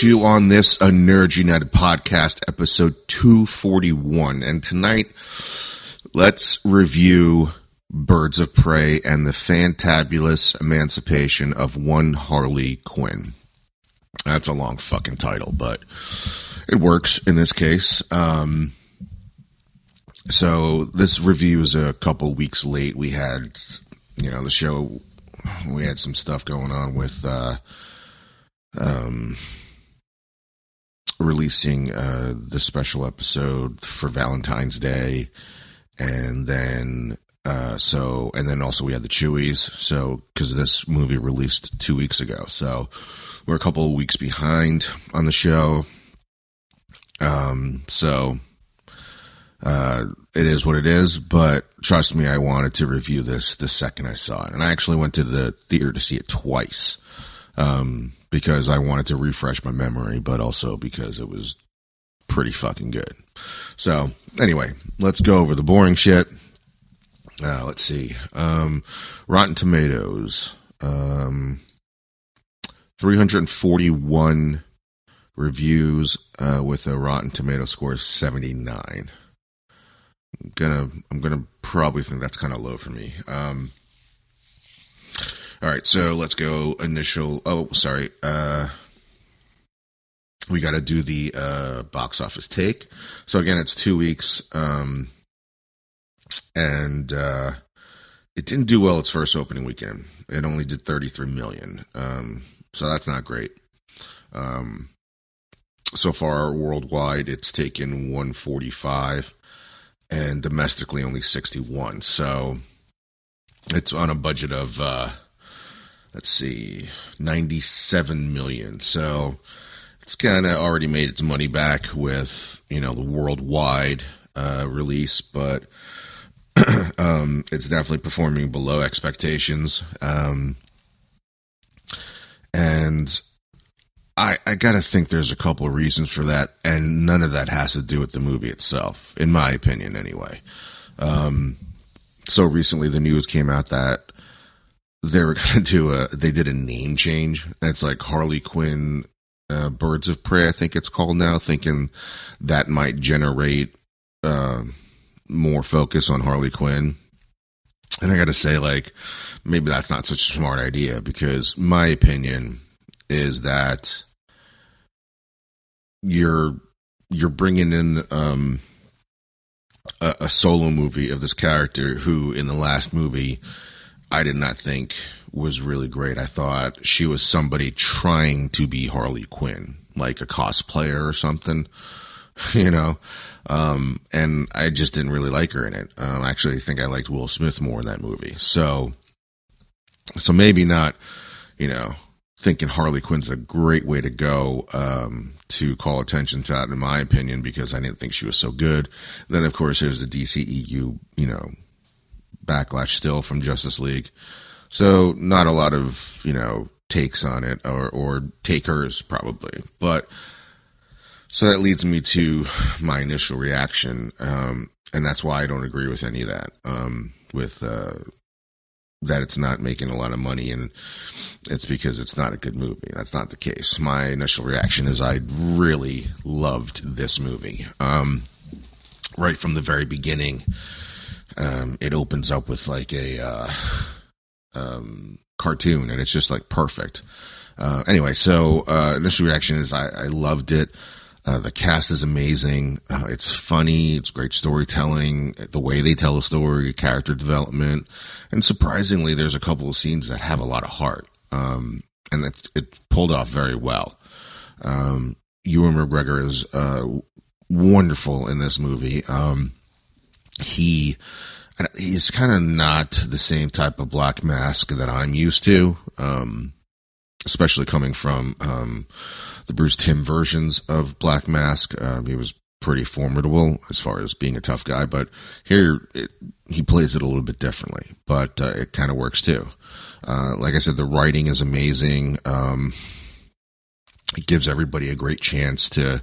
Chew on This, a Nerd United podcast, episode 241. And tonight, let's review Birds of Prey and the fantabulous emancipation of one Harley Quinn. That's a long fucking title, but it works in this case. Um, so this review is a couple weeks late. We had, you know, the show, we had some stuff going on with, uh, um, releasing uh, the special episode for Valentine's Day, and then uh, so and then also we had the Chewies. So because this movie released two weeks ago, so we're a couple of weeks behind on the show. Um, so uh, it is what it is, but trust me, I wanted to review this the second I saw it, and I actually went to the theater to see it twice. Um, because I wanted to refresh my memory, but also because it was pretty fucking good. So anyway, let's go over the boring shit. Uh, let's see. Um, Rotten Tomatoes, um, 341 reviews uh, with a Rotten Tomato score of 79. I'm gonna, I'm gonna probably think that's kind of low for me. Um, all right, so let's go initial. Oh, sorry. Uh, we got to do the uh, box office take. So again, it's two weeks, um, and uh, it didn't do well its first opening weekend. It only did 33 million, um, so that's not great. Um, so far, worldwide, it's taken 145, and domestically only 61. So it's on a budget of. Uh, let's see, 97 million. So it's kind of already made its money back with, you know, the worldwide uh, release, but um, it's definitely performing below expectations. Um, and I, I got to think there's a couple of reasons for that, and none of that has to do with the movie itself, in my opinion, anyway. Um, so recently, the news came out that they were going to do a they did a name change. It's like harley quinn uh, birds of prey i think it's called now thinking that might generate uh, more focus on harley quinn. And i gotta say like maybe that's not such a smart idea because my opinion is that you're you're bringing in um, a, a solo movie of this character who in the last movie I did not think was really great. I thought she was somebody trying to be Harley Quinn, like a cosplayer or something, you know. Um, and I just didn't really like her in it. Um, actually, think I liked Will Smith more in that movie. So, so maybe not, you know, thinking Harley Quinn's a great way to go um, to call attention to that, in my opinion, because I didn't think she was so good. Then, of course, there's the DCEU, you know, backlash still from Justice League. So not a lot of, you know, takes on it or, or takers probably. But so that leads me to my initial reaction. Um, and that's why I don't agree with any of that. Um, with, uh, that it's not making a lot of money and it's because it's not a good movie. That's not the case. My initial reaction is I really loved this movie. Um, right from the very beginning um, it opens up with like a uh, um, cartoon, and it's just like perfect. Uh, anyway, so uh, initial reaction is I, I loved it. Uh, the cast is amazing. Uh, it's funny. It's great storytelling. The way they tell a story, character development, and surprisingly, there's a couple of scenes that have a lot of heart. Um, and it, it pulled off very well. Um, Ewan McGregor is uh, wonderful in this movie. Um, he he's kind of not the same type of black mask that I'm used to, um, especially coming from um, the Bruce Timm versions of Black Mask. Uh, he was pretty formidable as far as being a tough guy, but here it, he plays it a little bit differently, but uh, it kind of works too. Uh, like I said, the writing is amazing. Um, it gives everybody a great chance to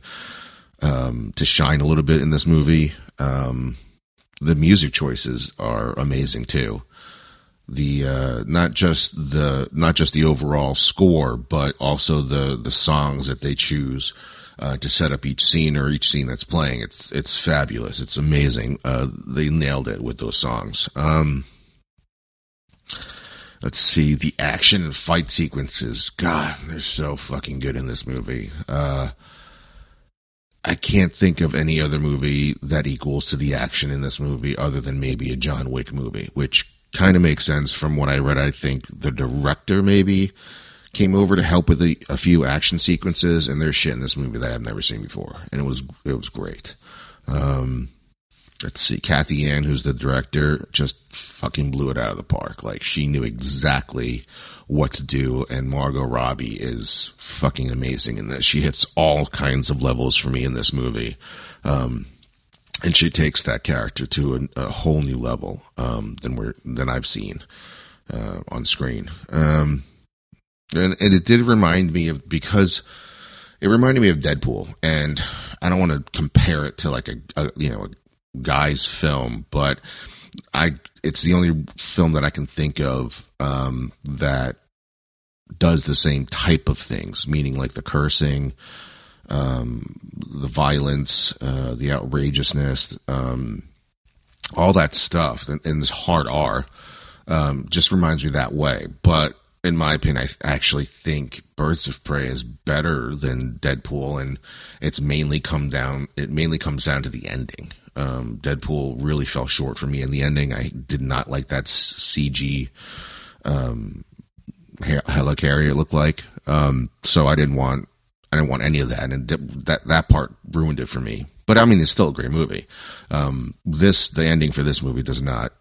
um, to shine a little bit in this movie. Um, the music choices are amazing too. The uh, not just the not just the overall score, but also the the songs that they choose uh, to set up each scene or each scene that's playing. It's it's fabulous. It's amazing. Uh, they nailed it with those songs. Um, let's see the action and fight sequences. God, they're so fucking good in this movie. I can't think of any other movie that equals to the action in this movie other than maybe a John Wick movie, which kind of makes sense from what I read. I think the director maybe came over to help with a, a, few action sequences, and there's shit in this movie that I've never seen before, and it was it was great. Um, let's see, Cathy Yan, who's the director, just fucking blew it out of the park. Like she knew exactly what to do. And Margot Robbie is fucking amazing in this. She hits all kinds of levels for me in this movie. Um, and she takes that character to a, a whole new level um, than we're than I've seen uh, on screen. Um, and, and it did remind me of because it reminded me of Deadpool, and I don't want to compare it to like a, a you know a guy's film, but I it's the only film that I can think of um, that does the same type of things, meaning like the cursing, um, the violence, uh, the outrageousness, um, all that stuff, and, and this hard R um, just reminds me that way. But in my opinion, I actually think Birds of Prey is better than Deadpool, and it's mainly come down. It mainly comes down to the ending. Um, Deadpool really fell short for me in the ending. I did not like that CG um, helicarrier looked like. Um, so I didn't want I didn't want any of that, and that that part ruined it for me. But I mean, it's still a great movie. Um, this the ending for this movie does not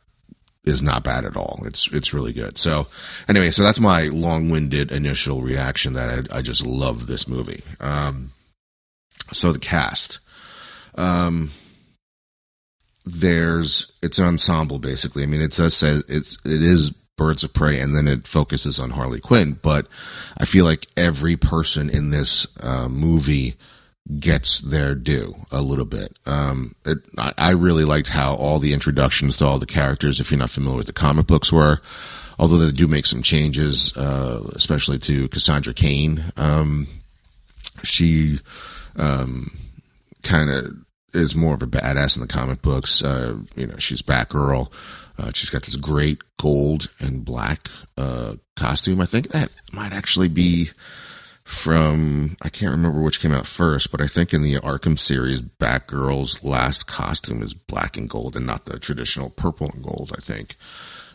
is not bad at all. It's it's really good. So anyway, so that's my long winded initial reaction that I, I just love this movie. Um, so the cast. Um, there's it's an ensemble basically. I mean, it's a it's it is Birds of Prey, and then it focuses on Harley Quinn. But I feel like every person in this uh, movie gets their due a little bit. Um, it, I, I, really liked how all the introductions to all the characters, if you're not familiar with the comic books, were. Although they do make some changes, uh, especially to Cassandra Cain. Um, she um, kind of is more of a badass in the comic books. Uh, you know, she's Batgirl. Uh, she's got this great gold and black uh, costume. I think that might actually be from I can't remember which came out first, but I think in the Arkham series, Batgirl's last costume is black and gold and not the traditional purple and gold. I think,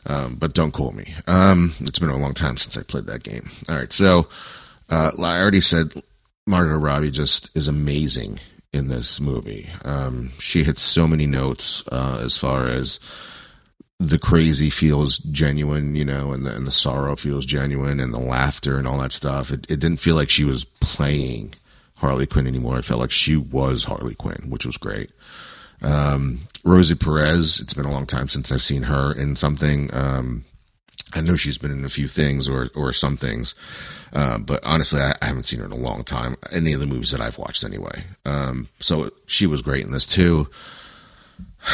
um, but don't quote me. Um, it's been a long time since I played that game. All right, so uh, I already said Margot Robbie just is amazing in this movie. Um, she hits so many notes uh, as far as the crazy feels genuine, you know, and the, and the sorrow feels genuine, and the laughter and all that stuff. It, it didn't feel like she was playing Harley Quinn anymore. It felt like she was Harley Quinn, which was great. Um, Rosie Perez, it's been a long time since I've seen her in something. Um, I know she's been in a few things or, or some things, uh, but honestly, I, I, haven't seen her in a long time. Any of the movies that I've watched, anyway. Um, so she was great in this too.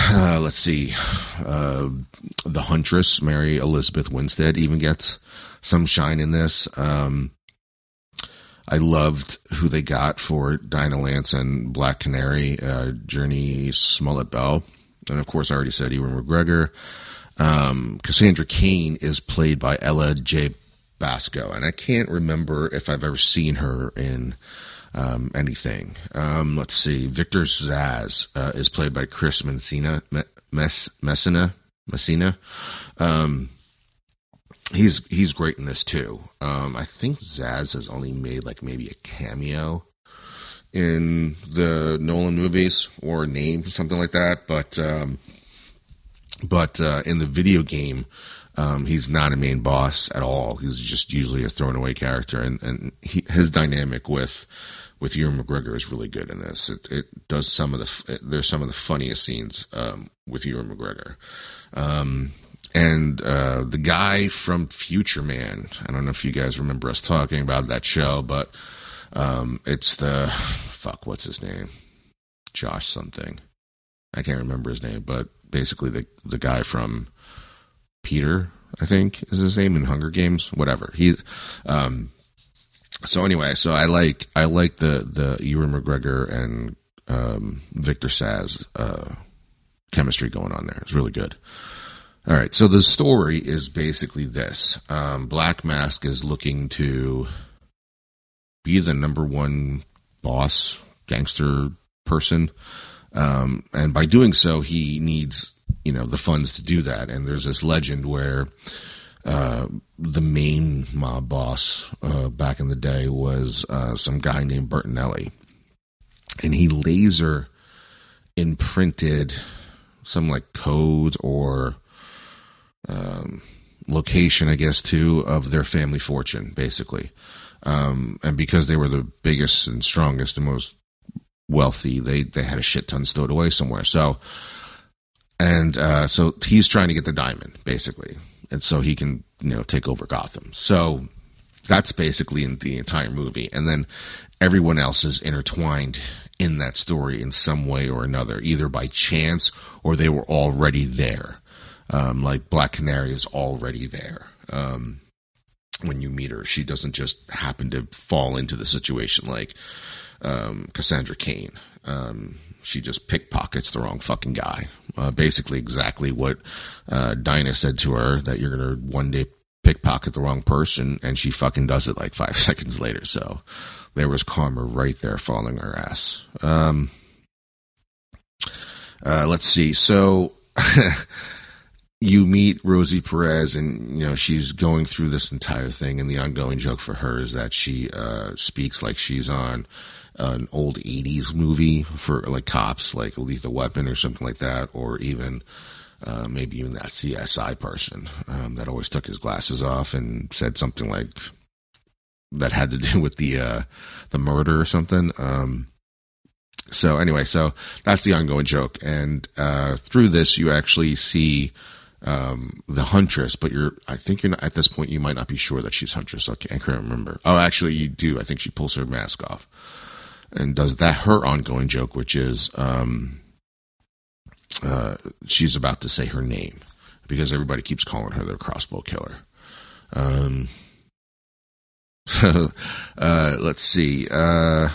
Uh, let's see. Uh, the Huntress, Mary Elizabeth Winstead, even gets some shine in this. Um, I loved who they got for Dinah Lance and Black Canary, uh, Jurnee Smollett Bell. and of course, I already said Ewan McGregor. Um, Cassandra Cain is played by Ella Jay Basco, and I can't remember if I've ever seen her in um, anything. Um, let's see. Victor Zsasz uh, is played by Chris Messina. Mess, Messina. Messina. Um, he's he's great in this too. Um, I think Zsasz has only made like maybe a cameo in the Nolan movies or a name something like that, but um, but uh, in the video game, um, he's not a main boss at all. He's just usually a thrown away character, and and he, his dynamic with with Ewan McGregor is really good in this. It, it does some of the there's some of the funniest scenes um, with Ewan McGregor. Um, and uh, the guy from Future Man. I don't know if you guys remember us talking about that show, but um, it's the fuck. What's his name? Josh something. I can't remember his name, but basically the the guy from Peter, I think is his name in Hunger Games. Whatever. He. Um, so anyway, so I like I like the the Ewan McGregor and um, Victor Zsasz uh, chemistry going on there. It's really good. All right, so the story is basically this: um, Black Mask is looking to be the number one boss gangster person, um, and by doing so, he needs you know the funds to do that. And there's this legend where uh, the main mob boss uh, back in the day was uh, some guy named Bertinelli, and he laser imprinted some like codes or um, location, I guess, too, of their family fortune, basically. Um, and because they were the biggest and strongest and most wealthy, they, they had a shit ton stowed away somewhere. So, and, uh, so he's trying to get the diamond, basically. And so he can, you know, take over Gotham. So that's basically in the entire movie. And then everyone else is intertwined in that story in some way or another, either by chance or they were already there. Um, like Black Canary is already there. Um, when you meet her, she doesn't just happen to fall into the situation like um, Cassandra Cain. Um, she just pickpockets the wrong fucking guy. Uh, basically, exactly what uh, Dinah said to her that you're gonna one day pickpocket the wrong person, and she fucking does it like five seconds later. So there was karma right there falling her ass. Um, uh, let's see. So you meet Rosie Perez, and you know she's going through this entire thing, and the ongoing joke for her is that she uh, speaks like she's on an old '80s movie for like cops, like Lethal Weapon or something like that, or even uh, maybe even that CSI person um, that always took his glasses off and said something like that had to do with the uh, the murder or something. Um, so anyway, so that's the ongoing joke, and uh, through this you actually see um, the huntress, but you're, I think you're not, at this point, you might not be sure that she's huntress. I can't remember. Oh, actually, you do. I think she pulls her mask off and does that her ongoing joke, which is, um, uh, she's about to say her name because everybody keeps calling her the crossbow killer. Um, uh, let's see. Uh,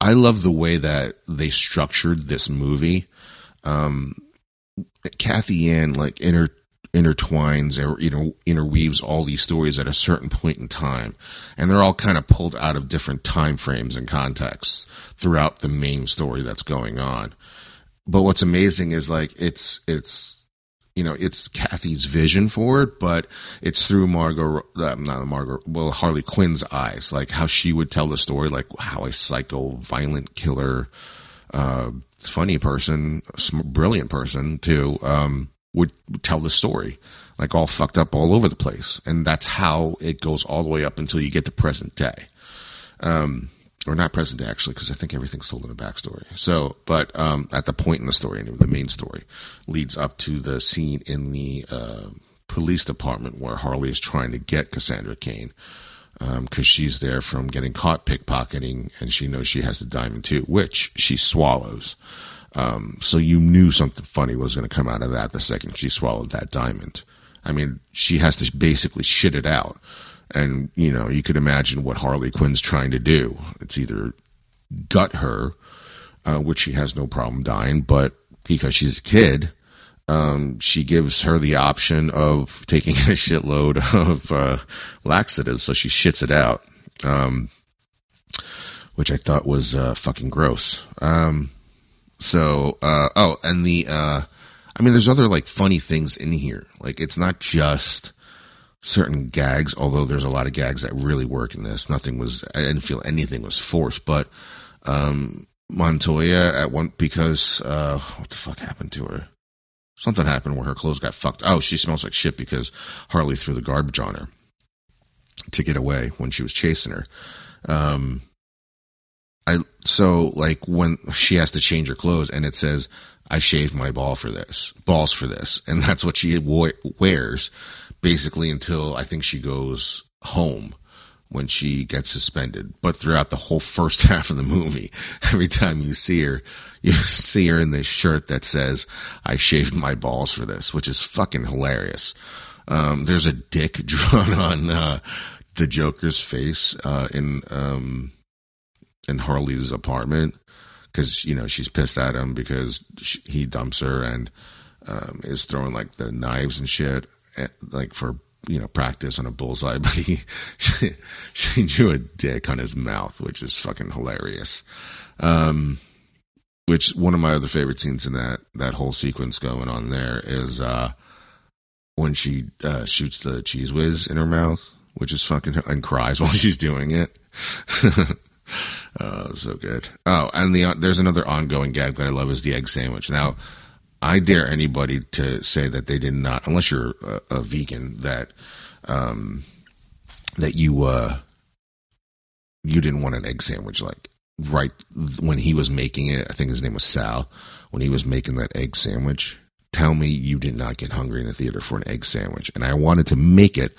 I love the way that they structured this movie. Um, Cathy Yan like inter intertwines or you know interweaves all these stories at a certain point in time. And they're all kind of pulled out of different time frames and contexts throughout the main story that's going on. But what's amazing is like it's it's you know it's Cathy's vision for it but it's through Margot uh, not Margot well Harley Quinn's eyes like how she would tell the story like how a psycho violent killer uh funny person, brilliant person too, um, would tell the story like all fucked up all over the place. And that's how it goes all the way up until you get to present day. Um, or not present day actually, because I think everything's told in a backstory. So, but, um, at the point in the story, anyway, the main story leads up to the scene in the, uh, police department where Harley is trying to get Cassandra Cain because um, she's there from getting caught pickpocketing and she knows she has the diamond too, which she swallows. Um, so you knew something funny was going to come out of that the second she swallowed that diamond. I mean, she has to basically shit it out. And, you know, you could imagine what Harley Quinn's trying to do. It's either gut her, uh, which she has no problem dying, but because she's a kid, um, she gives her the option of taking a shitload of uh, laxatives, so she shits it out, um, which I thought was uh, fucking gross. Um, so, uh, oh, and the, uh, I mean, there's other like funny things in here. Like, it's not just certain gags, although there's a lot of gags that really work in this. Nothing was, I didn't feel anything was forced, but, um, Montoya at one, because, uh, what the fuck happened to her? Something happened where her clothes got fucked. Oh, she smells like shit because Harley threw the garbage on her to get away when she was chasing her. Um, I so like when she has to change her clothes and it says I shaved my ball for this, balls for this, and that's what she wears basically until I think she goes home when she gets suspended. But throughout the whole first half of the movie, every time you see her, you see her in this shirt that says I shaved my balls for this, which is fucking hilarious. Um, there's a dick drawn on uh, the Joker's face uh, in um, in Harley's apartment because you know she's pissed at him because she, he dumps her and um, is throwing like the knives and shit at, eh, like for you know practice on a bullseye, but he she, she drew a dick on his mouth, which is fucking hilarious. Um, which one of my other favorite scenes in that that whole sequence going on there is uh when she uh, shoots the Cheez Whiz in her mouth, which is fucking and cries while she's doing it. Oh, so good. Oh, and the there's another ongoing gag that I love is the egg sandwich. Now, I dare anybody to say that they did not, unless you're a, a vegan, that um, that you uh, you didn't want an egg sandwich like right when he was making it. I think his name was Sal. When he was making that egg sandwich, tell me you did not get hungry in the theater for an egg sandwich. And I wanted to make it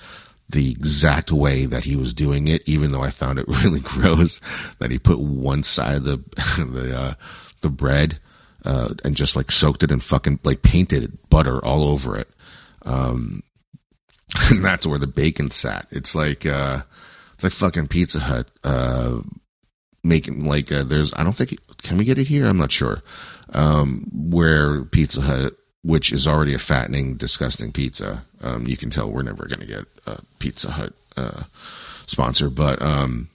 the exact way that he was doing it, even though I found it really gross that he put one side of the the uh, the bread uh, and just like soaked it and fucking like painted butter all over it. Um, and that's where the bacon sat. It's like uh, it's like fucking Pizza Hut uh, making like uh, there's I don't think can we get it here? I'm not sure. Um, where Pizza Hut which is already a fattening, disgusting pizza. Um, you can tell we're never going to get a Pizza Hut uh, sponsor, but um,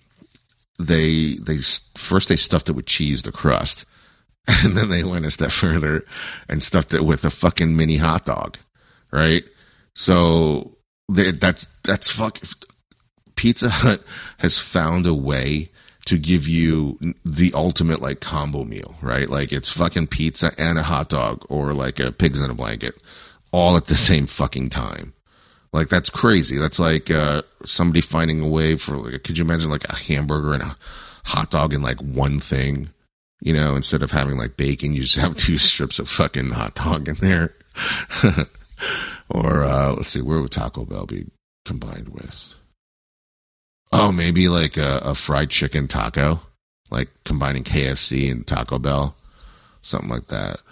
they they first they stuffed it with cheese, the crust, and then they went a step further and stuffed it with a fucking mini hot dog, right? So they, that's that's fuck. Pizza Hut has found a way to give you the ultimate like combo meal, right? Like it's fucking pizza and a hot dog or like a pigs in a blanket all at the same fucking time. Like that's crazy. That's like uh, somebody finding a way for like could you imagine like a hamburger and a hot dog in like one thing? You know, instead of having like bacon, you just have two strips of fucking hot dog in there. or uh, let's see, where would Taco Bell be combined with? Oh, maybe like a, a fried chicken taco, like combining KFC and Taco Bell, something like that.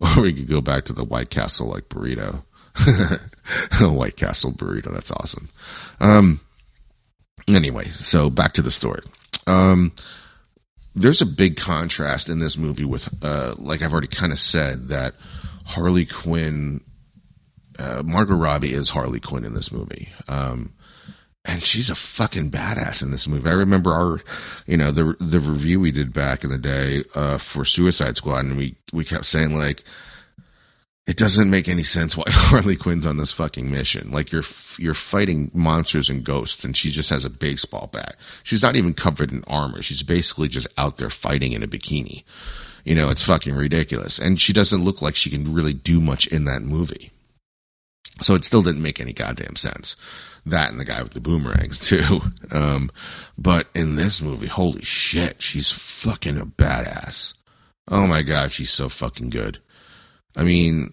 Or we could go back to the White Castle like burrito. White Castle burrito. That's awesome. Um, anyway, so back to the story. Um, there's a big contrast in this movie with, uh, like I've already kind of said, that Harley Quinn, uh, Margot Robbie is Harley Quinn in this movie. Um, and she's a fucking badass in this movie. I remember our, you know, the the review we did back in the day uh, for Suicide Squad, and we we kept saying like, it doesn't make any sense why Harley Quinn's on this fucking mission. Like you're you're fighting monsters and ghosts, and she just has a baseball bat. She's not even covered in armor. She's basically just out there fighting in a bikini. You know, it's fucking ridiculous, and she doesn't look like she can really do much in that movie. So it still didn't make any goddamn sense that and the guy with the boomerangs too. Um, but in this movie, holy shit, she's fucking a badass. Oh my god, she's so fucking good. I mean,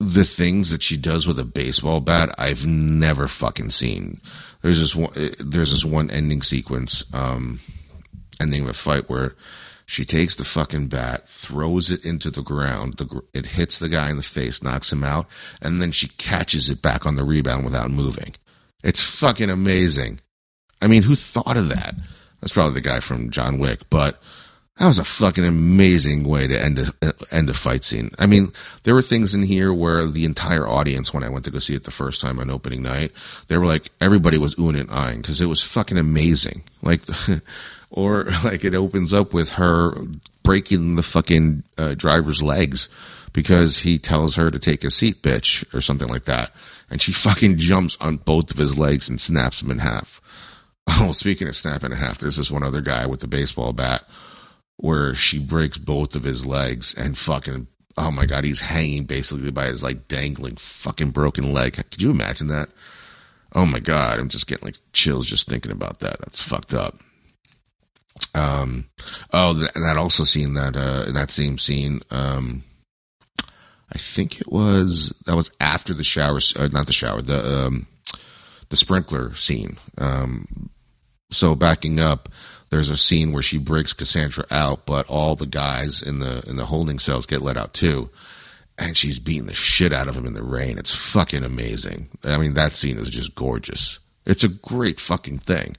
the things that she does with a baseball bat, I've never fucking seen. There's this one, there's this one ending sequence, um, ending of a fight where she takes the fucking bat, throws it into the ground. The, it hits the guy in the face, knocks him out, and then she catches it back on the rebound without moving. It's fucking amazing. I mean, who thought of that? That's probably the guy from John Wick, but That was a fucking amazing way to end a end a fight scene. I mean, there were things in here where the entire audience, when I went to go see it the first time on opening night, they were like everybody was oohing and eyeing because it was fucking amazing. Like, or like it opens up with her breaking the fucking uh, driver's legs because he tells her to take a seat, bitch, or something like that, and she fucking jumps on both of his legs and snaps them in half. Oh, speaking of snapping in half, there's this one other guy with the baseball bat where she breaks both of his legs and fucking oh my god, he's hanging basically by his like dangling fucking broken leg. Could you imagine that? Oh my god, I'm just getting like chills just thinking about that. That's fucked up. Um, oh, and that also scene that uh that same scene, um, I think it was that was after the shower, uh, not the shower, the um, the sprinkler scene. Um, so backing up, there's a scene where she breaks Cassandra out, but all the guys in the in the holding cells get let out too. And she's beating the shit out of him in the rain. It's fucking amazing. I mean, that scene is just gorgeous. It's a great fucking thing.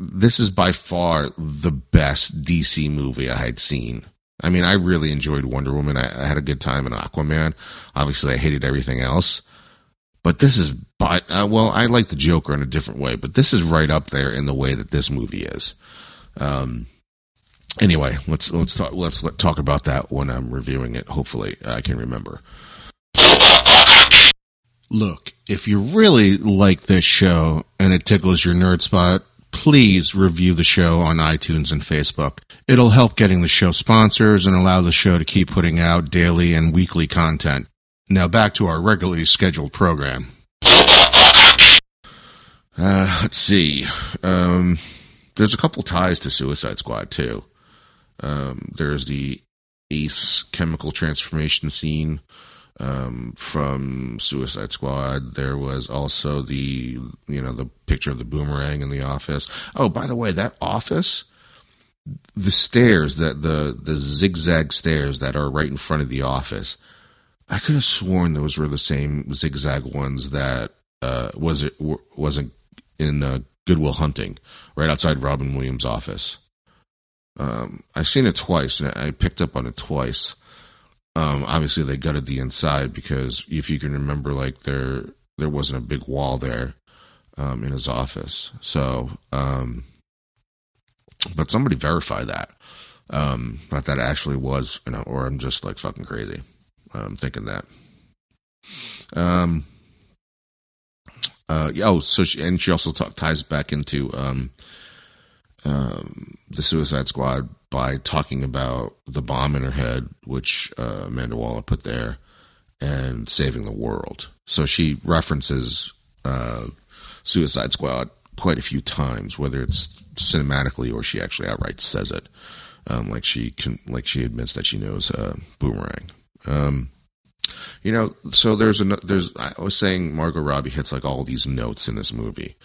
This is by far the best DC movie I had seen. I mean, I really enjoyed Wonder Woman. I, I had a good time in Aquaman. Obviously, I hated everything else. But this is, but uh, well, I like the Joker in a different way, but this is right up there in the way that this movie is. Um, anyway, let's let's talk let's let, talk about that when I'm reviewing it. Hopefully, I can remember. Look, if you really like this show and it tickles your nerd spot, please review the show on iTunes and Facebook. It'll help getting the show sponsors and allow the show to keep putting out daily and weekly content. Now back to our regularly scheduled program. Uh, let's see. Um, there's a couple ties to Suicide Squad too. Um, there's the Ace chemical transformation scene um, from Suicide Squad. There was also the you know the picture of the boomerang in the office. Oh, by the way, that office, the stairs that the the zigzag stairs that are right in front of the office I could have sworn those were the same zigzag ones that uh, was it wasn't in uh, Good Will Hunting, right outside Robin Williams' office. Um, I've seen it twice, and I picked up on it twice. Um, obviously, they gutted the inside because if you can remember, like there there wasn't a big wall there um, in his office. So, um, but somebody verify that. Um, that that actually was, you know, or I'm just like fucking crazy. I'm thinking that. Um. Uh. Oh, so she and she also talk, ties back into um, um, the Suicide Squad by talking about the bomb in her head, which uh, Amanda Waller put there, and saving the world. So she references uh, Suicide Squad quite a few times, whether it's cinematically or she actually outright says it. Um, like she can, like she admits that she knows uh, Boomerang. Um, you know, so there's a there's I was saying Margot Robbie hits like all these notes in this movie.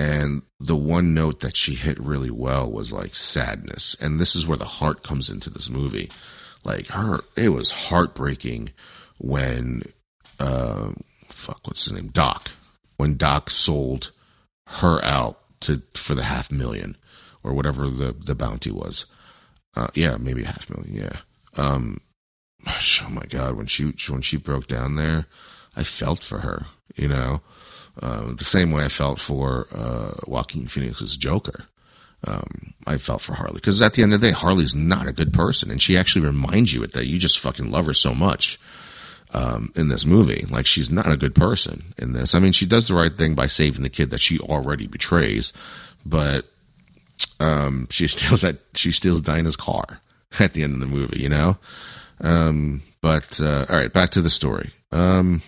And the one note that she hit really well was like sadness. And this is where the heart comes into this movie. Like her it was heartbreaking when uh fuck what's his name? Doc. When Doc sold her out to for the half million or whatever the the bounty was. Uh yeah, maybe half million, yeah. Um oh my god, when she when she broke down there, I felt for her. You know, uh, the same way I felt for uh, Joaquin Phoenix's Joker. Um, I felt for Harley because at the end of the day, Harley's not a good person, and she actually reminds you that you just fucking love her so much. Um, in this movie, like she's not a good person in this. I mean, she does the right thing by saving the kid that she already betrays, but um, she steals that she steals Dinah's car at the end of the movie. You know, um, but uh, all right, back to the story. Um,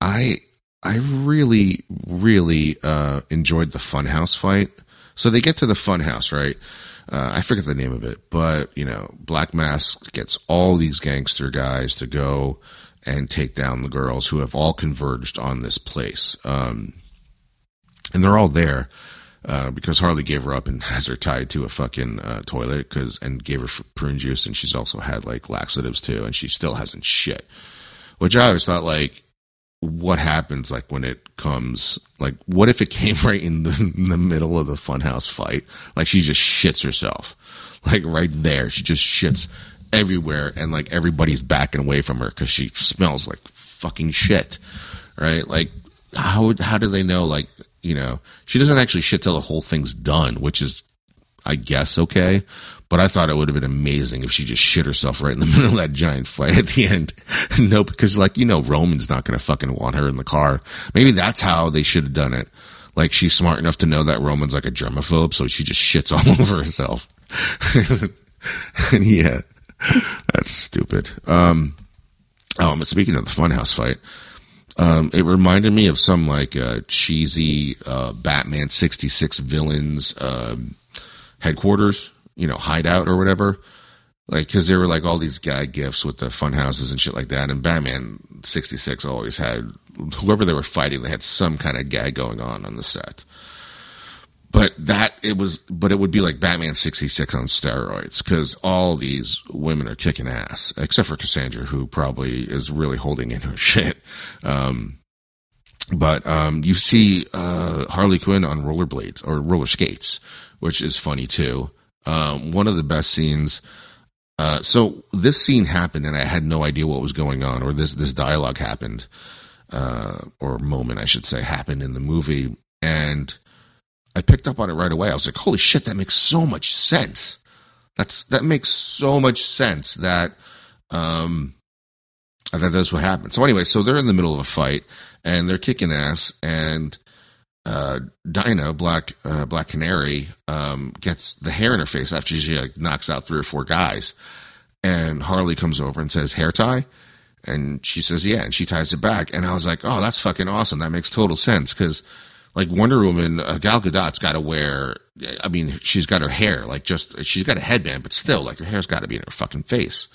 I I really really uh, enjoyed the funhouse fight. So they get to the funhouse, right? Uh, I forget the name of it, but you know, Black Mask gets all these gangster guys to go and take down the girls who have all converged on this place. Um, and they're all there uh, because Harley gave her up and has her tied to a fucking uh, toilet because and gave her prune juice and she's also had like laxatives too and she still hasn't shit. Which I always thought like what happens like when it comes like what if it came right in the, in the middle of the funhouse fight? Like she just shits herself. Like right there she just shits everywhere and like everybody's backing away from her because she smells like fucking shit right? Like how how do they know like you know she doesn't actually shit till the whole thing's done which is i guess okay but I thought it would have been amazing if she just shit herself right in the middle of that giant fight at the end. no, because like, you know, Roman's not going to fucking want her in the car. Maybe that's how they should have done it. Like she's smart enough to know that Roman's like a germaphobe, so she just shits all over herself. yeah, that's stupid. Um, oh, speaking of the funhouse fight, um, it reminded me of some like uh, cheesy uh, Batman '66 villains um, headquarters you know, hideout or whatever. Like, cause there were like all these gag gifts with the fun houses and shit like that. And Batman 66 always had, whoever they were fighting, they had some kind of gag going on on the set. But that, it was, but it would be like Batman 66 on steroids because all these women are kicking ass, except for Cassandra, who probably is really holding in her shit. Um, but um, you see uh, Harley Quinn on rollerblades or roller skates, which is funny too. Um, one of the best scenes. Uh, so this scene happened, and I had no idea what was going on, or this this dialogue happened, uh, or moment I should say, happened in the movie, and I picked up on it right away. I was like, "Holy shit, that makes so much sense." That's that makes so much sense that um, that that's what happened. So anyway, so they're in the middle of a fight, and they're kicking ass, and uh, Black uh, Black Canary, um, gets the hair in her face after she like knocks out three or four guys, and Harley comes over and says hair tie, and she says yeah, and she ties it back, and I was like, oh, that's fucking awesome. That makes total sense because like Wonder Woman, uh, Gal Gadot's got to wear. I mean, she's got her hair like just she's got a headband, but still, like her hair's got to be in her fucking face,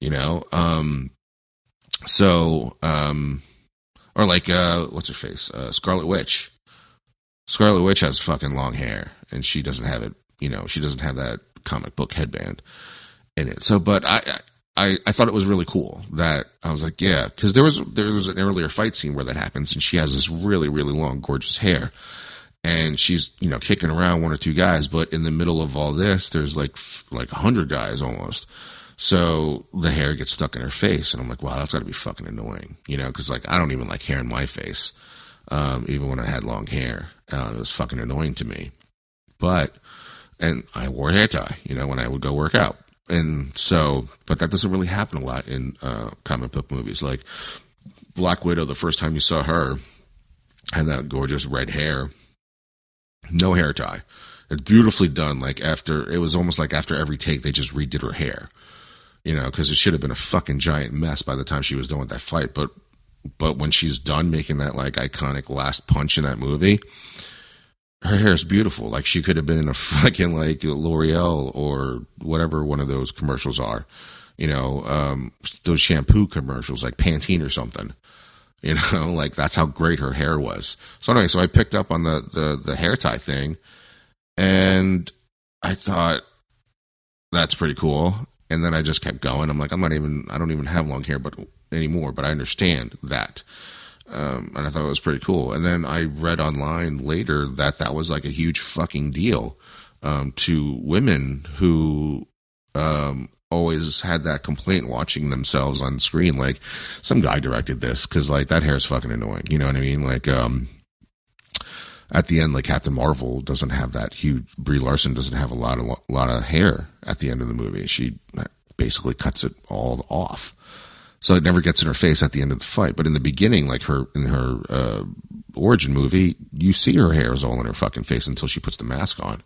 you know. Um, so um, or like uh, what's her face, uh, Scarlet Witch Scarlet Witch has fucking long hair, and she doesn't have it. You know, she doesn't have that comic book headband in it. So, but I, I, I thought it was really cool that I was like, yeah, because there was there was an earlier fight scene where that happens, and she has this really really long, gorgeous hair, and she's you know kicking around one or two guys, but in the middle of all this, there's like like a hundred guys almost. So the hair gets stuck in her face, and I'm like, wow, that's got to be fucking annoying, you know? Because like I don't even like hair in my face, um, even when I had long hair. Uh, it was fucking annoying to me. But, and I wore hair tie, you know, when I would go work out. And so, but that doesn't really happen a lot in uh, comic book movies. Like Black Widow, the first time you saw her, had that gorgeous red hair, no hair tie. It's beautifully done. Like after, it was almost like after every take, they just redid her hair, you know, because it should have been a fucking giant mess by the time she was done with that fight. But but when she's done making that like iconic last punch in that movie, her hair is beautiful. Like she could have been in a fucking like L'Oreal or whatever one of those commercials are. You know, um, those shampoo commercials like Pantene or something. You know, like that's how great her hair was. So anyway, so I picked up on the the, the hair tie thing, and I thought that's pretty cool. And then I just kept going. I'm like, I'm not even, I don't even have long hair, but anymore, but I understand that. Um, and I thought it was pretty cool. And then I read online later that that was like a huge fucking deal um, to women who um, always had that complaint watching themselves on screen. Like, some guy directed this because, like, that hair is fucking annoying. You know what I mean? Like, um, at the end, like Captain Marvel doesn't have that huge. Brie Larson doesn't have a lot of lot of hair at the end of the movie. She basically cuts it all off, so it never gets in her face at the end of the fight. But in the beginning, like her in her uh, origin movie, you see her hair is all in her fucking face until she puts the mask on.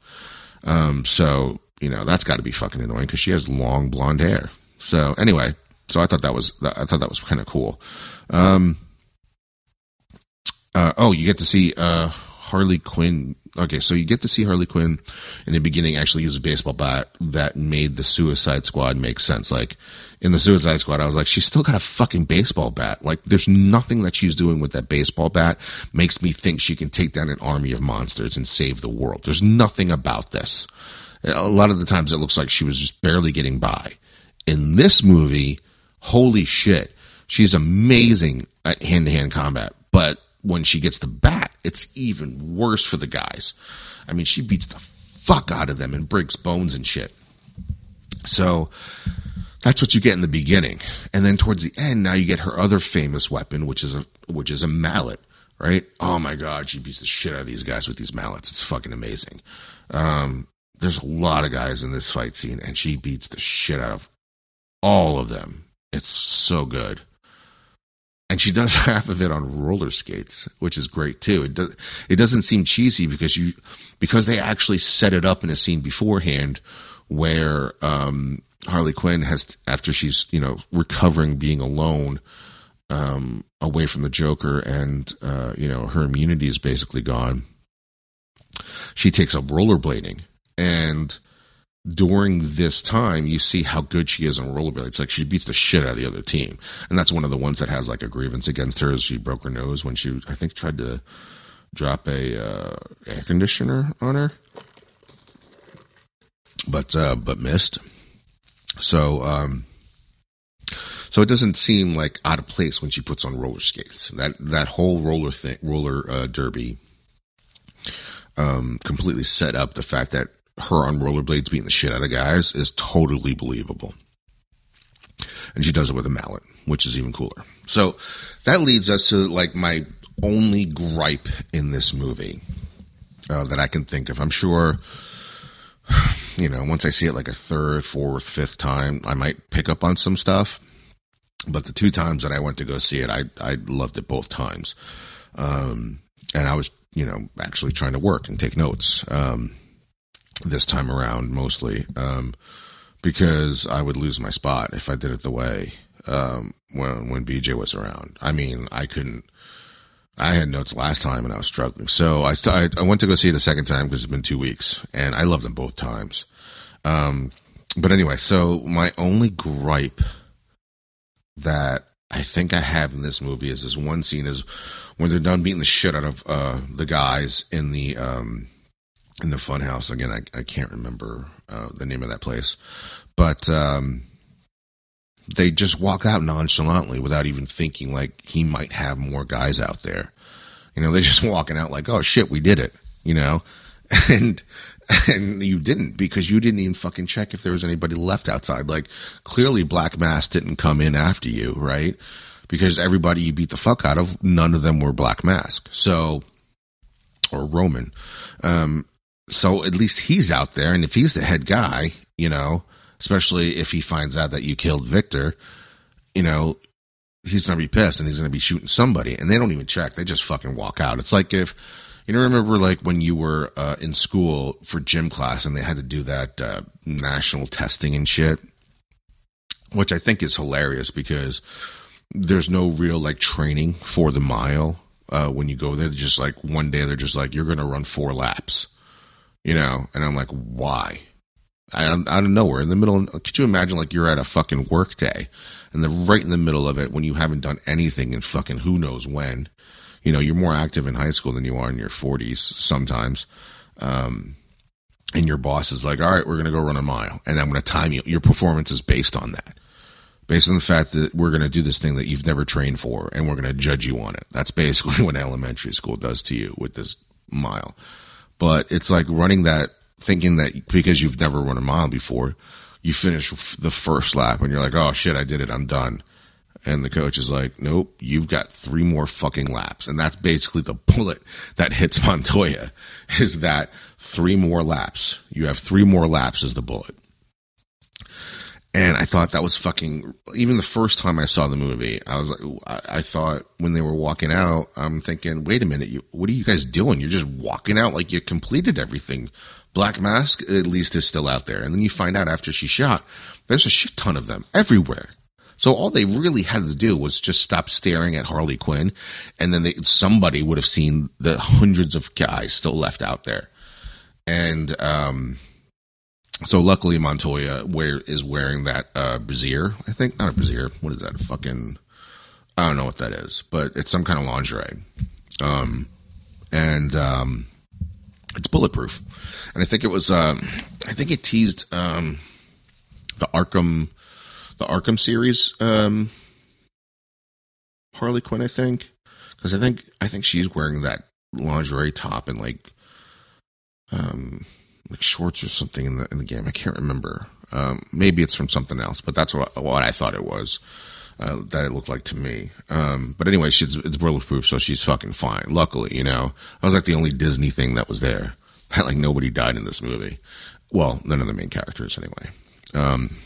Um, so you know that's got to be fucking annoying because she has long blonde hair. So anyway, so I thought that was I thought that was kind of cool. Um, uh, oh, you get to see uh, Harley Quinn. Okay, so you get to see Harley Quinn in the beginning actually use a baseball bat that made the Suicide Squad make sense. Like in the Suicide Squad, I was like, she's still got a fucking baseball bat. Like there's nothing that she's doing with that baseball bat makes me think she can take down an army of monsters and save the world. There's nothing about this. A lot of the times it looks like she was just barely getting by. In this movie, holy shit She's amazing at hand to hand combat, but when she gets the bat, it's even worse for the guys. I mean, she beats the fuck out of them and breaks bones and shit. So that's what you get in the beginning. And then towards the end, now you get her other famous weapon, which is a, which is a mallet, right? Oh my God, she beats the shit out of these guys with these mallets. It's fucking amazing. Um, there's a lot of guys in this fight scene and she beats the shit out of all of them. It's so good. And she does half of it on roller skates, which is great too. It does, it doesn't seem cheesy because you, because they actually set it up in a scene beforehand where, um, Harley Quinn has, after she's, you know, recovering being alone, um, away from the Joker and, uh, you know, her immunity is basically gone. She takes up rollerblading and during this time, you see how good she is on rollerblades. It's like she beats the shit out of the other team. And that's one of the ones that has like a grievance against her is she broke her nose when she, I think, tried to drop a uh, air conditioner on her. But, uh, but missed. So, um, so it doesn't seem like out of place when she puts on roller skates. That that whole roller thing, roller uh, derby, um, completely set up the fact that her on rollerblades beating the shit out of guys is totally believable. And she does it with a mallet, which is even cooler. So that leads us to like my only gripe in this movie uh, that I can think of. I'm sure you know, once I see it like a third, fourth, fifth time, I might pick up on some stuff. But the two times that I went to go see it, I I loved it both times. Um, and I was, you know, actually trying to work and take notes um, this time around mostly um, because I would lose my spot if I did it the way um, when when BJ was around. I mean, I couldn't I had notes last time and I was struggling. So I, I, went to go see it the second time because it's been two weeks and I loved them both times. Um, but anyway, so my only gripe that I think I have in this movie is this one scene is when they're done beating the shit out of, uh, the guys in the, um, in the funhouse. Again, I, I can't remember, uh, the name of that place, but, um, they just walk out nonchalantly without even thinking like he might have more guys out there. You know, they're just walking out like, oh shit, we did it, you know? And, and you didn't because you didn't even fucking check if there was anybody left outside. Like clearly Black Mask didn't come in after you, right? Because everybody you beat the fuck out of, none of them were Black Mask. So, or Roman. Um, so at least he's out there. And if he's the head guy, you know, especially if he finds out that you killed Victor, you know, he's going to be pissed and he's going to be shooting somebody. And they don't even check. They just fucking walk out. It's like if, you know, remember like when you were uh, in school for gym class and they had to do that uh, national testing and shit, which I think is hilarious because there's no real like training for the mile uh, when you go there. They're just like one day they're just like, you're going to run four laps, you know? And I'm like, why? out, out of nowhere in the middle. Of, Could you imagine like you're at a fucking work day and then right in the middle of it when you haven't done anything in fucking who knows when, you know, you're more active in high school than you are in your forties sometimes. Um, and your boss is like, all right, we're going to go run a mile and I'm going to time you. Your performance is based on that. Based on the fact that we're going to do this thing that you've never trained for and we're going to judge you on it. That's basically what elementary school does to you with this mile. But it's like running that thinking that because you've never run a mile before, you finish the first lap and you're like, oh shit, I did it, I'm done. And the coach is like, nope, you've got three more fucking laps. And that's basically the bullet that hits Montoya is that three more laps. You have three more laps as the bullet. And I thought that was fucking, even the first time I saw the movie, I was like, I, thought when they were walking out, I'm thinking, wait a minute, you, what are you guys doing? You're just walking out like you completed everything Black Mask, at least, is still out there. And then you find out after she shot, there's a shit ton of them everywhere. So all they really had to do was just stop staring at Harley Quinn, and then they, somebody would have seen the hundreds of guys still left out there. And um, so luckily Montoya wear, is wearing that uh, brassiere, I think. Not a brassiere. What is that? A fucking I don't know what that is, but it's some kind of lingerie. Um, and um, it's bulletproof, and I think it was. Um, I think it teased um, the Arkham, the Arkham series um, Harley Quinn, I think, because I think I think she's wearing that lingerie top and like um like shorts or something in the in the game. I can't remember. Um, maybe it's from something else, but that's what what I thought it was. Uh, that it looked like to me. Um, but anyway, she's it's bulletproof, so she's fucking fine. Luckily, you know, I was like the only Disney thing that was there. like nobody died in this movie. Well, none of the main characters, anyway. Um,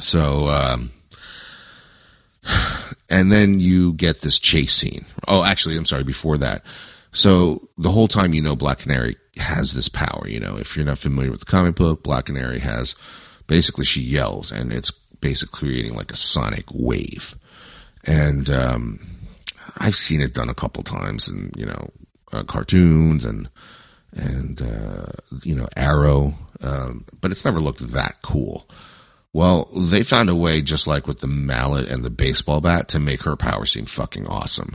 so, um, and then you get this chase scene. Oh, actually, I'm sorry. Before that, so the whole time you know Black Canary has this power. You know, if you're not familiar with the comic book, Black Canary has basically she yells and it's basically creating like a sonic wave. And um, I've seen it done a couple times in you know uh, cartoons and and uh, you know Arrow, um, but it's never looked that cool. Well, they found a way, just like with the mallet and the baseball bat, to make her power seem fucking awesome.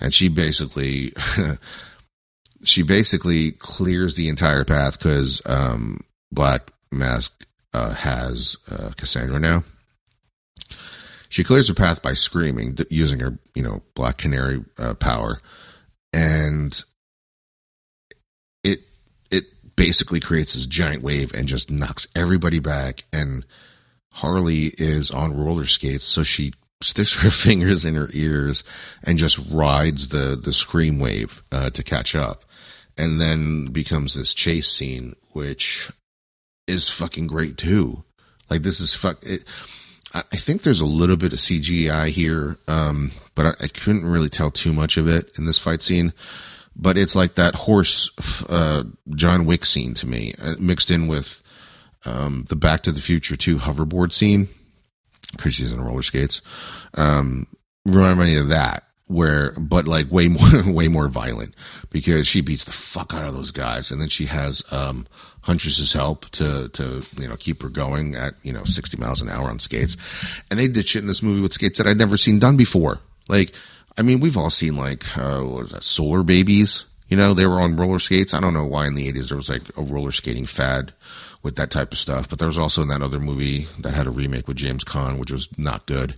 And she basically, she basically clears the entire path because um, Black Mask uh, has uh, Cassandra now. She clears her path by screaming, using her, you know, Black Canary uh, power, and it it basically creates this giant wave and just knocks everybody back and Harley is on roller skates, so she sticks her fingers in her ears and just rides the the scream wave uh, to catch up, and then becomes this chase scene, which is fucking great too. Like this is fuck. It, I think there's a little bit of CGI here, um, but I, I, couldn't really tell too much of it in this fight scene. But it's like that horse uh, John Wick scene to me, uh, mixed in with um, the Back to the Future 2 hoverboard scene, because she's in roller skates, um, remind me of that. Where, but like way more, way more violent because she beats the fuck out of those guys, and then she has um, Huntress's help to to you know keep her going at you know sixty miles an hour on skates, and they did shit in this movie with skates that I'd never seen done before. Like, I mean, we've all seen like uh, that, Solar Babies? You know, they were on roller skates. I don't know why in the eighties there was like a roller skating fad with that type of stuff. But there was also in that other movie that had a remake with James Caan, which was not good.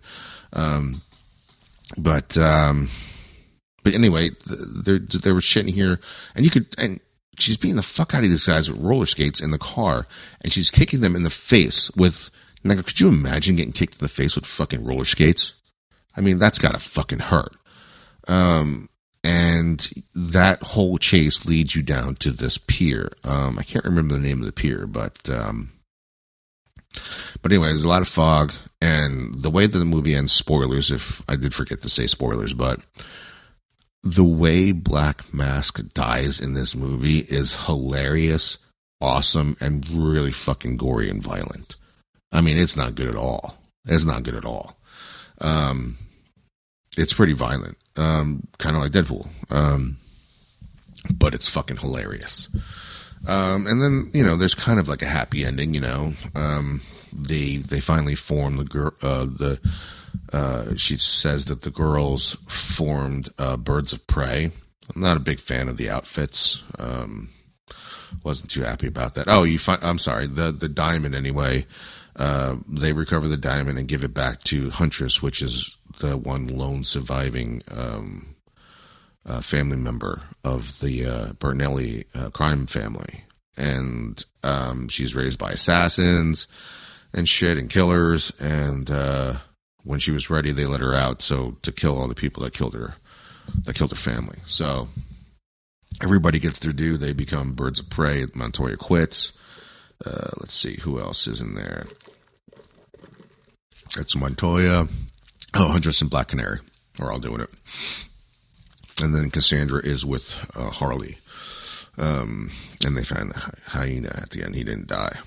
Um, but um, but anyway, there there was shit in here, and you could and she's beating the fuck out of these guys with roller skates in the car, and she's kicking them in the face with. Now, could you imagine getting kicked in the face with fucking roller skates? I mean, that's gotta fucking hurt. Um, and that whole chase leads you down to this pier. Um, I can't remember the name of the pier, but um, but anyway, there's a lot of fog, and the way that the movie ends. Spoilers, if I did forget to say spoilers, but the way Black Mask dies in this movie is hilarious, awesome, and really fucking gory and violent. I mean, it's not good at all. It's not good at all. Um, it's pretty violent um, kind of like Deadpool. Um, but it's fucking hilarious. Um, and then you know, there's kind of like a happy ending. You know, um, they they finally form the girl. Uh, the uh, she says that the girls formed uh, birds of prey. I'm not a big fan of the outfits. Um, wasn't too happy about that. Oh, you find I'm sorry. The the diamond anyway. Uh, they recover the diamond and give it back to Huntress, which is the one lone surviving um, uh, family member of the uh, Bertinelli uh, crime family, and um, she's raised by assassins and shit and killers. And uh, when she was ready, they let her out so to kill all the people that killed her, that killed her family. So everybody gets their due. They become birds of prey. Montoya quits. Uh, let's see who else is in there. It's Montoya. Oh, Huntress and Black Canary are all doing it. And then Cassandra is with uh, Harley. Um, and they find the hyena at the end. He didn't die.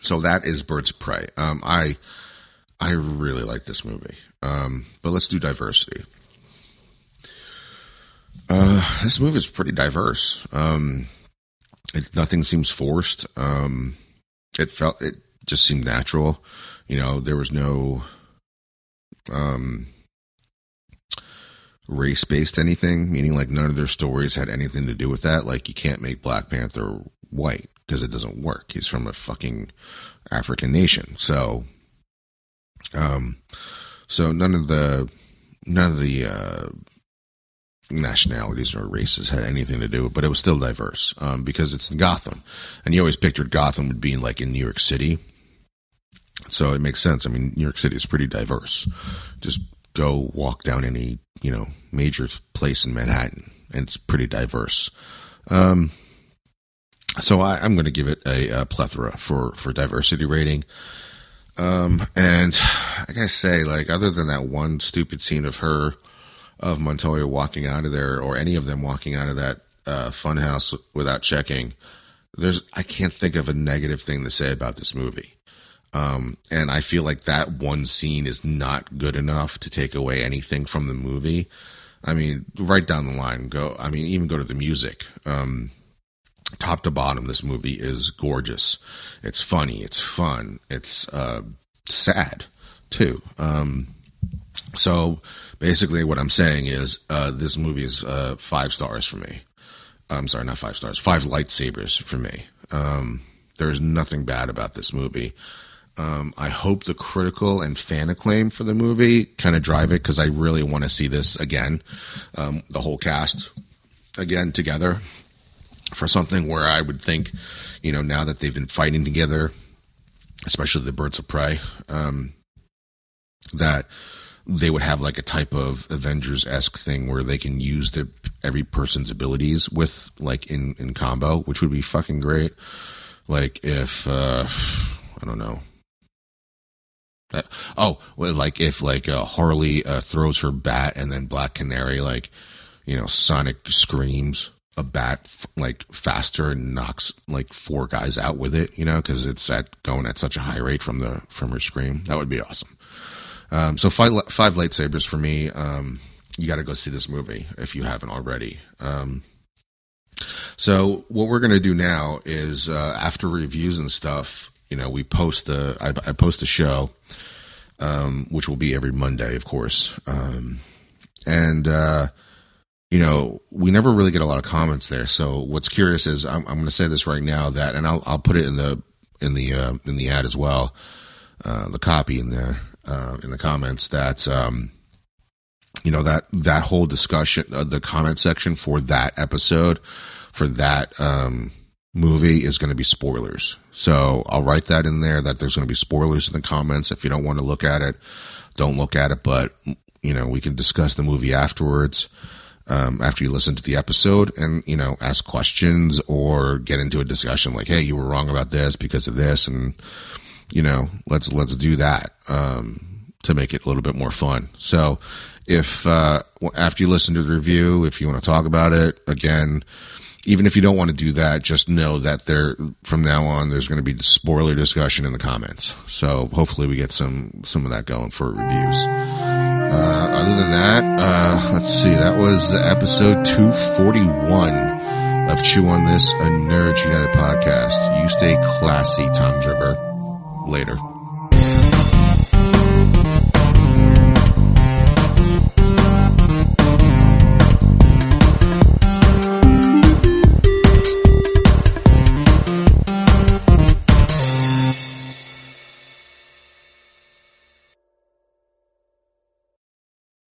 So that is Birds of Prey. Um, I I really like this movie. Um, but let's do diversity. Uh, this movie is pretty diverse. Um, it, nothing seems forced. Um, it felt it just seemed natural. You know, there was no um, race based anything, meaning like none of their stories had anything to do with that. Like you can't make Black Panther white because it doesn't work. He's from a fucking African nation. So, um, so none of the none of the uh, nationalities or races had anything to do with it, but it was still diverse um, because it's in Gotham, and you always pictured Gotham would be like in New York City, so it makes sense. I mean, New York City is pretty diverse. Just go walk down any you know major place in Manhattan, and it's pretty diverse. Um, so I, am going to give it a, a, plethora for for diversity rating. Um, and I gotta say, like, other than that one stupid scene of her, of Montoya walking out of there, or any of them walking out of that uh, funhouse without checking, there's I can't think of a negative thing to say about this movie. Um, and I feel like that one scene is not good enough to take away anything from the movie. I mean, right down the line, go. I mean, even go to the music. Um, top to bottom, this movie is gorgeous. It's funny. It's fun. It's uh, sad too. Um, so basically, what I'm saying is uh, this movie is uh, five stars for me. I'm sorry, not five stars. Five lightsabers for me. Um, there's nothing bad about this movie. Um, I hope the critical and fan acclaim for the movie kind of drive it because I really want to see this again, um, the whole cast again together for something where I would think, you know, now that they've been fighting together, especially the Birds of Prey, um, that they would have like a type of Avengers esque thing where they can use every person's abilities with like in in combo, which would be fucking great. Like if uh, I don't know. Oh, well, like if like uh, Harley uh, throws her bat and then Black Canary like you know Sonic screams a bat f- like faster and knocks like four guys out with it, you know, because it's at going at such a high rate from the from her scream. That would be awesome. Um, so five five lightsabers for me. Um, you got to go see this movie if you haven't already. Um, so what we're gonna do now is uh, after reviews and stuff, you know, we post a I, I post a show, um, which will be every Monday, of course, um, and. Uh, you know, we never really get a lot of comments there. So what's curious is I'm, I'm going to say this right now that, and I'll, I'll put it in the, in the, uh, in the ad as well, uh, the copy in there, uh, in the comments that, um, you know, that, that whole discussion, uh, the comment section for that episode, for that, um, movie is going to be spoilers. So I'll write that in there that there's going to be spoilers in the comments. If you don't want to look at it, don't look at it, but, you know, we can discuss the movie afterwards um, after you listen to the episode and, you know, ask questions or get into a discussion like, Hey, you were wrong about this because of this. And, you know, let's, let's do that, um, to make it a little bit more fun. So if, uh, after you listen to the review, if you want to talk about it again, even if you don't want to do that, just know that there, from now on, there's going to be spoiler discussion in the comments. So hopefully we get some, some of that going for reviews. Uh, other than that, uh, let's see, that was episode 241 of Chew on This, a Nerd United podcast. You stay classy, Tom Driver. Later.